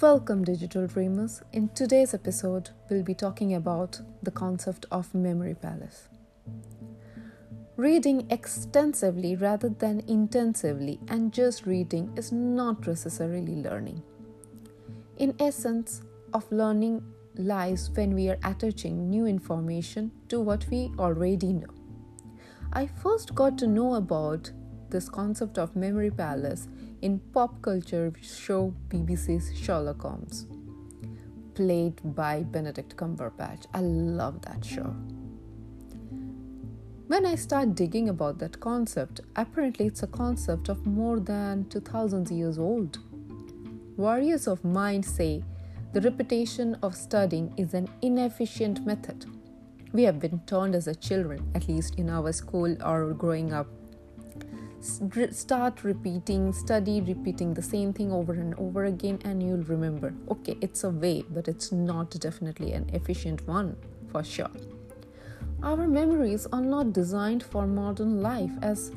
Welcome, digital dreamers. In today's episode, we'll be talking about the concept of memory palace. Reading extensively rather than intensively and just reading is not necessarily learning. In essence, of learning lies when we are attaching new information to what we already know. I first got to know about this concept of memory palace in pop culture show BBC's Sherlock Holmes, played by Benedict Cumberbatch. I love that show. When I start digging about that concept, apparently it's a concept of more than 2000 years old. Warriors of mind say the repetition of studying is an inefficient method. We have been taught as a children, at least in our school or growing up, start repeating, study repeating the same thing over and over again, and you'll remember. Okay, it's a way, but it's not definitely an efficient one for sure. Our memories are not designed for modern life as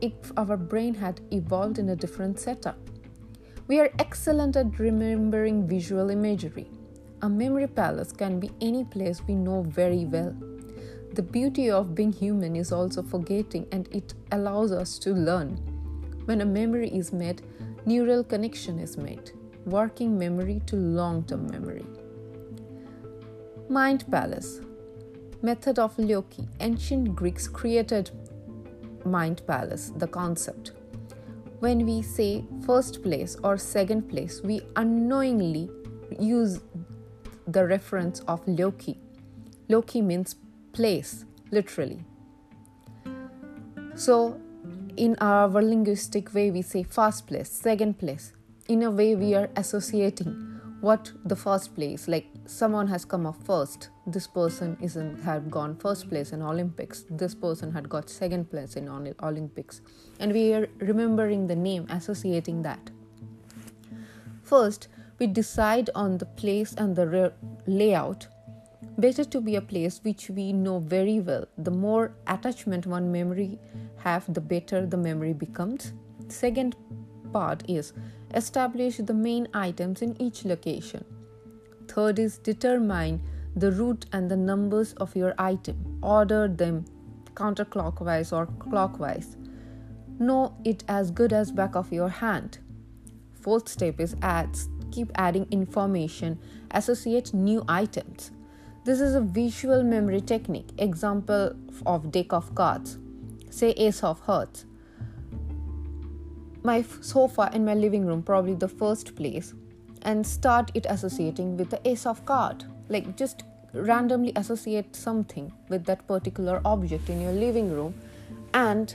if our brain had evolved in a different setup. We are excellent at remembering visual imagery. A memory palace can be any place we know very well. The beauty of being human is also forgetting, and it allows us to learn. When a memory is made, neural connection is made, working memory to long term memory. Mind Palace method of loci. Ancient Greeks created mind palace, the concept. When we say first place or second place, we unknowingly use the reference of loci. Loci means place, literally. So, in our linguistic way, we say first place, second place. In a way, we are associating what the first place like someone has come up first this person isn't had gone first place in olympics this person had got second place in olympics and we are remembering the name associating that first we decide on the place and the re- layout better to be a place which we know very well the more attachment one memory have the better the memory becomes second part is establish the main items in each location. Third is determine the route and the numbers of your item. Order them counterclockwise or clockwise. Know it as good as back of your hand. Fourth step is adds keep adding information, associate new items. This is a visual memory technique. Example of deck of cards. Say ace of hearts my sofa in my living room, probably the first place, and start it associating with the ace of card. Like just randomly associate something with that particular object in your living room and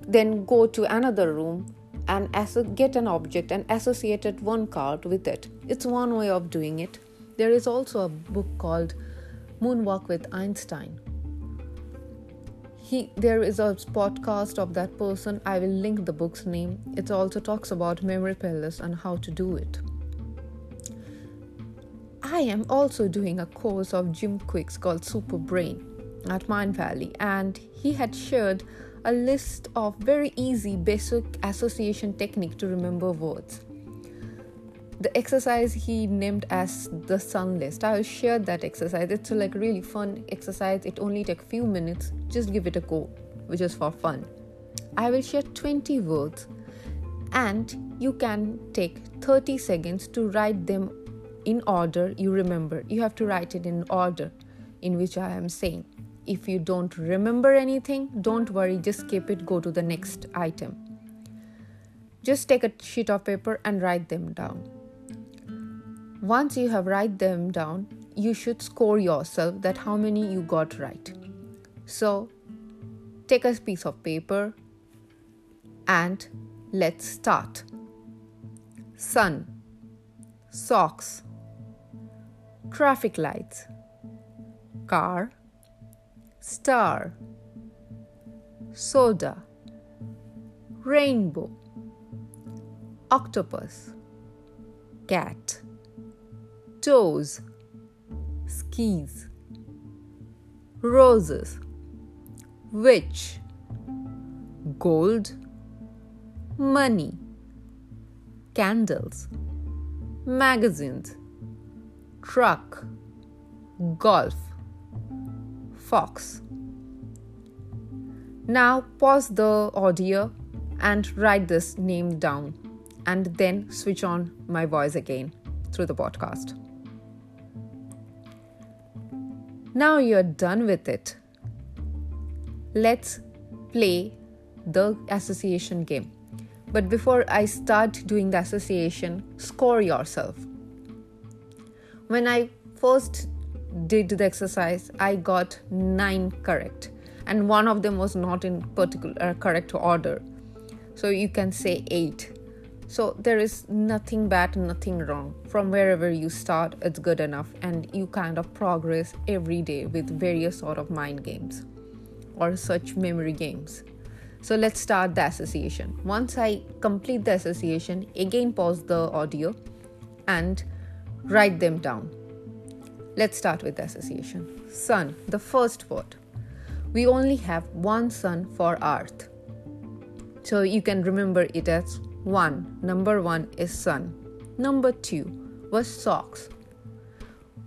then go to another room and get an object and associate one card with it. It's one way of doing it. There is also a book called Moonwalk with Einstein. He there is a podcast of that person. I will link the book's name. It also talks about memory palace and how to do it. I am also doing a course of jim kwik's called super brain at Mind Valley, and he had shared a list of very easy basic association technique to remember words the exercise he named as the sun list. I'll share that exercise. It's a like really fun exercise. It only takes few minutes. Just give it a go which is for fun. I will share 20 words and you can take 30 seconds to write them in order. You remember. You have to write it in order in which i am saying. If you don't remember anything don't worry. Just skip it. Go to the next item. Just take a sheet of paper and write them down once you have write them down, you should score yourself that how many you got right. So take a piece of paper and let's start. Sun, socks, traffic lights, car, star, soda, rainbow, octopus, cat toes, skis, roses, witch, gold, money, candles, magazines, truck, golf, fox. Now pause the audio and write this name down and then switch on my voice again through the podcast. Now you're done with it. Let's play the association game. But before I start doing the association, score yourself. When I first did the exercise, I got nine correct, and one of them was not in particular uh, correct order. So you can say eight. So there is nothing bad, nothing wrong. From wherever you start, it's good enough, and you kind of progress every day with various sort of mind games or such memory games. So let's start the association. Once I complete the association, again pause the audio and write them down. Let's start with the association. Sun, the first word. We only have one sun for Earth. So you can remember it as 1. Number 1 is sun. Number 2 was socks.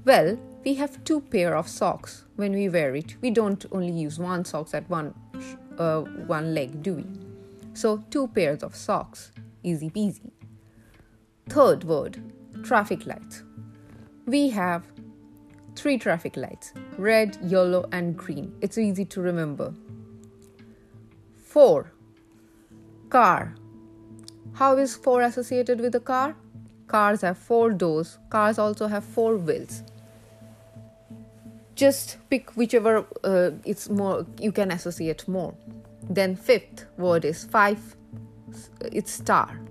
Well, we have two pair of socks when we wear it. We don't only use one socks at one uh, one leg, do we? So two pairs of socks. Easy peasy. Third word, traffic lights. We have three traffic lights red, yellow, and green. It's easy to remember. Four, car. How is 4 associated with a car? Cars have 4 doors, cars also have 4 wheels. Just pick whichever uh, it's more you can associate more. Then fifth word is 5 it's star.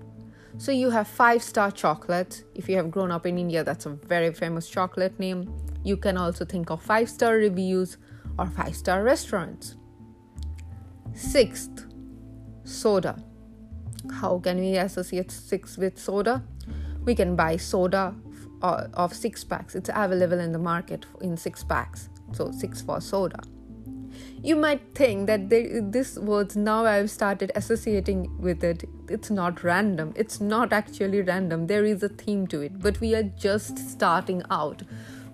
So you have 5 star chocolate. If you have grown up in India that's a very famous chocolate name. You can also think of 5 star reviews or 5 star restaurants. Sixth, soda. How can we associate six with soda? We can buy soda of six packs. It's available in the market in six packs. So six for soda. You might think that they, this words now I've started associating with it. It's not random. It's not actually random. There is a theme to it, but we are just starting out.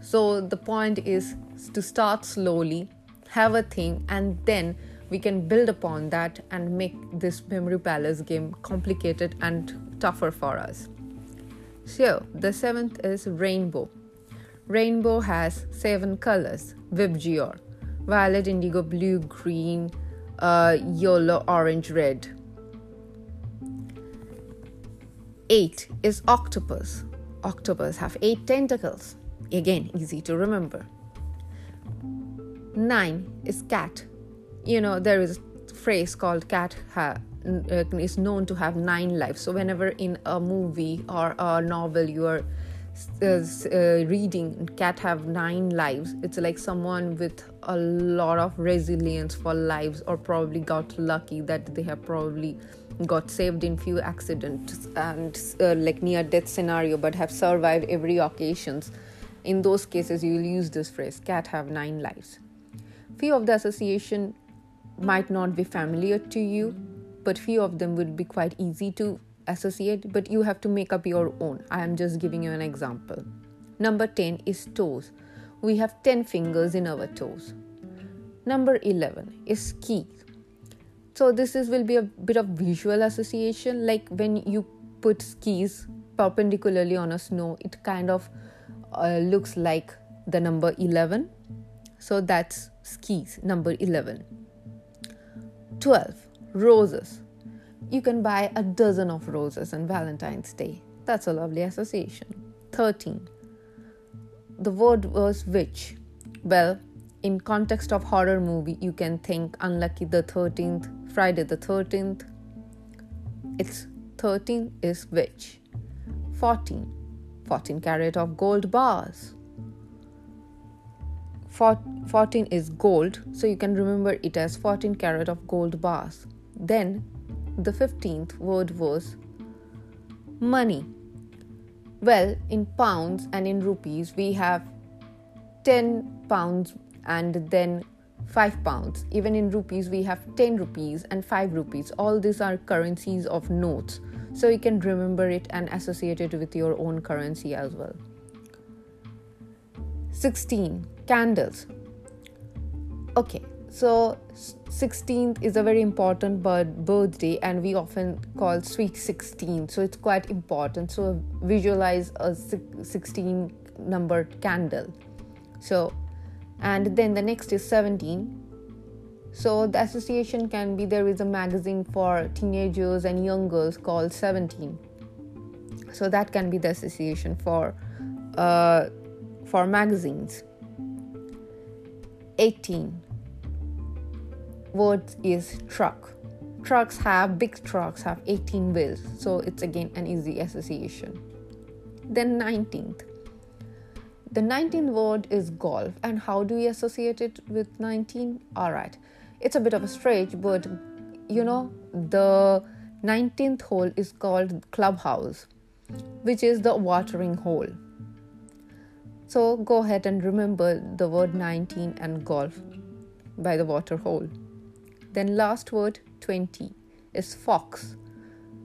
So the point is to start slowly, have a theme, and then we can build upon that and make this memory palace game complicated and tougher for us. So, the seventh is rainbow. Rainbow has seven colors Vibgyor violet, indigo, blue, green, uh, yellow, orange, red. Eight is octopus. Octopus have eight tentacles. Again, easy to remember. Nine is cat you know there is a phrase called cat ha- uh, is known to have nine lives. So whenever in a movie or a novel you are uh, uh, reading cat have nine lives it's like someone with a lot of resilience for lives or probably got lucky that they have probably got saved in few accidents and uh, like near death scenario but have survived every occasions. In those cases you will use this phrase cat have nine lives. Few of the association might not be familiar to you, but few of them would be quite easy to associate, but you have to make up your own. I am just giving you an example. Number 10 is toes. We have 10 fingers in our toes. Number 11 is key. So this is will be a bit of visual association like when you put skis perpendicularly on a snow it kind of uh, looks like the number 11 so that's skis number 11 12. Roses. You can buy a dozen of roses on Valentine's Day. That's a lovely association. 13. The word was witch. Well, in context of horror movie, you can think Unlucky the 13th, Friday the 13th. It's 13 is witch. 14. 14 carat of gold bars. 14 is gold, so you can remember it as 14 carat of gold bars. Then the 15th word was money. Well, in pounds and in rupees, we have 10 pounds and then 5 pounds. Even in rupees, we have 10 rupees and 5 rupees. All these are currencies of notes. So you can remember it and associate it with your own currency as well. 16. Candles. Okay, so 16th is a very important bird birthday and we often call sweet 16 so it's quite important. So visualize a 16 numbered candle. So and then the next is 17 so the association can be there is a magazine for teenagers and young girls called 17 so that can be the association for uh, for magazines 18 words is truck. Trucks have big trucks have 18 wheels so it's again an easy association. Then 19th the 19th word is golf. And how do we associate it with 19 all right. It's a bit of a stretch but you know the 19th hole is called clubhouse which is the watering hole so go ahead and remember the word 19 and golf by the water hole then last word 20 is fox.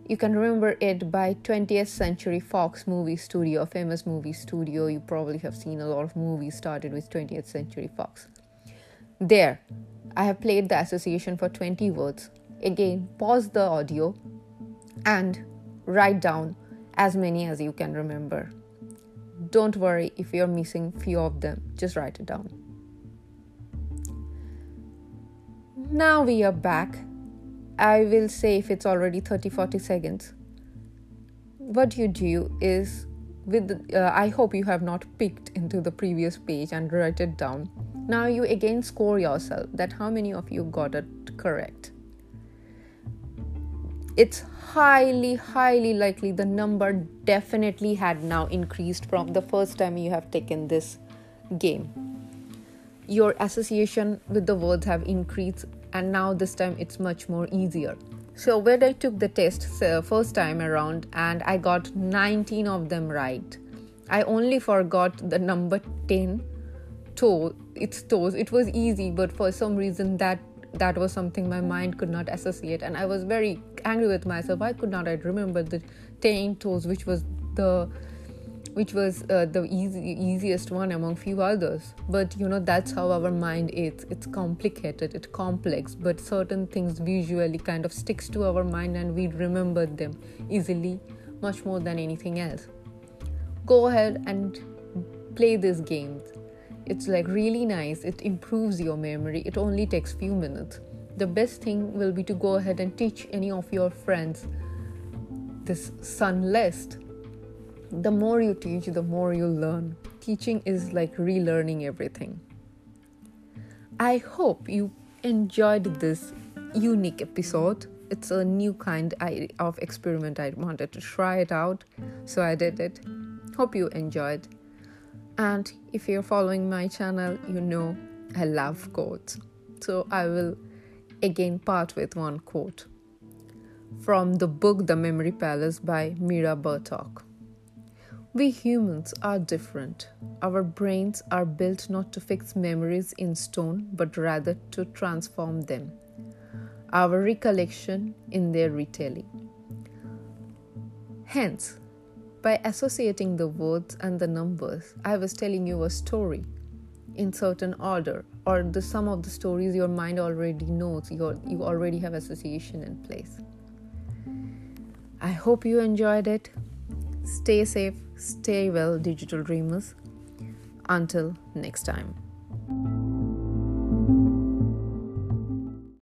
You can remember it by 20th Century Fox movie studio, famous movie studio. You probably have seen a lot of movies started with 20th Century Fox. There, I have played the association for 20 words. Again, pause the audio and write down as many as you can remember. Don't worry if you're missing few of them, just write it down. Now we are back. I will say if it's already 30 40 seconds. What you do is with uh, I hope you have not picked into the previous page and write it down. Now you again score yourself that how many of you got it correct. It's highly, highly likely the number definitely had now increased from the first time you have taken this game. Your association with the words have increased and now this time it's much more easier so when i took the test first time around and i got 19 of them right i only forgot the number 10 toe its toes it was easy but for some reason that that was something my mind could not associate and i was very angry with myself. Why could not i remember the 10 toes which was the which was uh, the easy, easiest one among few others. But you know that's how our mind is. It's complicated it's complex but certain things visually kind of sticks to our mind and we remember them easily much more than anything else. Go ahead and play these games it's like really nice it improves your memory it only takes few minutes the best thing will be to go ahead and teach any of your friends this sun list the more you teach, the more you learn. Teaching is like relearning everything. I hope you enjoyed this unique episode. It's a new kind of experiment. I wanted to try it out, so I did it. Hope you enjoyed. And if you're following my channel, you know I love quotes. So I will again part with one quote from the book The Memory Palace by Mira Bartok. We humans are different. Our brains are built not to fix memories in stone, but rather to transform them. Our recollection in their retelling. Hence, by associating the words and the numbers, I was telling you a story in certain order, or the sum of the stories your mind already knows, you you already have association in place. I hope you enjoyed it. Stay safe, stay well, digital dreamers. Until next time.